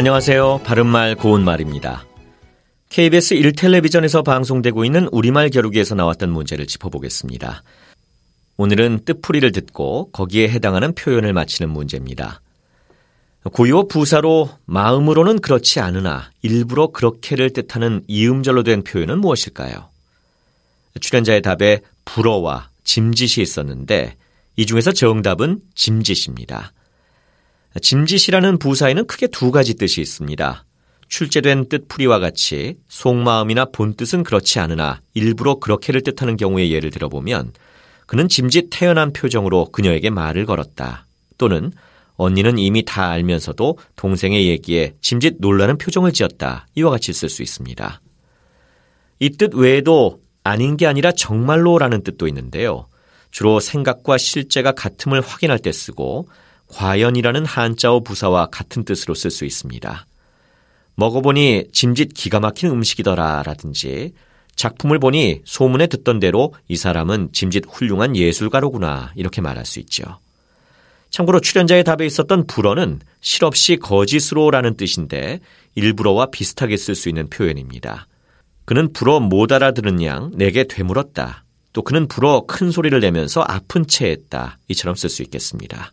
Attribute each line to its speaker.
Speaker 1: 안녕하세요. 바른말 고운말입니다. KBS 1텔레비전에서 방송되고 있는 우리말 겨루기에서 나왔던 문제를 짚어보겠습니다. 오늘은 뜻풀이를 듣고 거기에 해당하는 표현을 맞히는 문제입니다. 고요 부사로 마음으로는 그렇지 않으나 일부러 그렇게를 뜻하는 이음절로 된 표현은 무엇일까요? 출연자의 답에 불어와 짐짓이 있었는데 이 중에서 정답은 짐짓입니다. 짐짓이라는 부사에는 크게 두 가지 뜻이 있습니다. 출제된 뜻풀이와 같이 속마음이나 본뜻은 그렇지 않으나 일부러 그렇게를 뜻하는 경우의 예를 들어보면 그는 짐짓 태연한 표정으로 그녀에게 말을 걸었다. 또는 언니는 이미 다 알면서도 동생의 얘기에 짐짓 놀라는 표정을 지었다. 이와 같이 쓸 수 있습니다. 이 뜻 외에도 아닌 게 아니라 정말로라는 뜻도 있는데요. 주로 생각과 실제가 같음을 확인할 때 쓰고 과연이라는 한자어 부사와 같은 뜻으로 쓸 수 있습니다. 먹어보니 짐짓 기가 막힌 음식이더라 라든지 작품을 보니 소문에 듣던 대로 이 사람은 짐짓 훌륭한 예술가로구나 이렇게 말할 수 있죠. 참고로 출연자의 답에 있었던 불어는 실없이 거짓으로라는 뜻인데 일부러와 비슷하게 쓸 수 있는 표현입니다. 그는 불어 못 알아들은 양 내게 되물었다. 또 그는 불어 큰 소리를 내면서 아픈 채 했다. 이처럼 쓸 수 있겠습니다.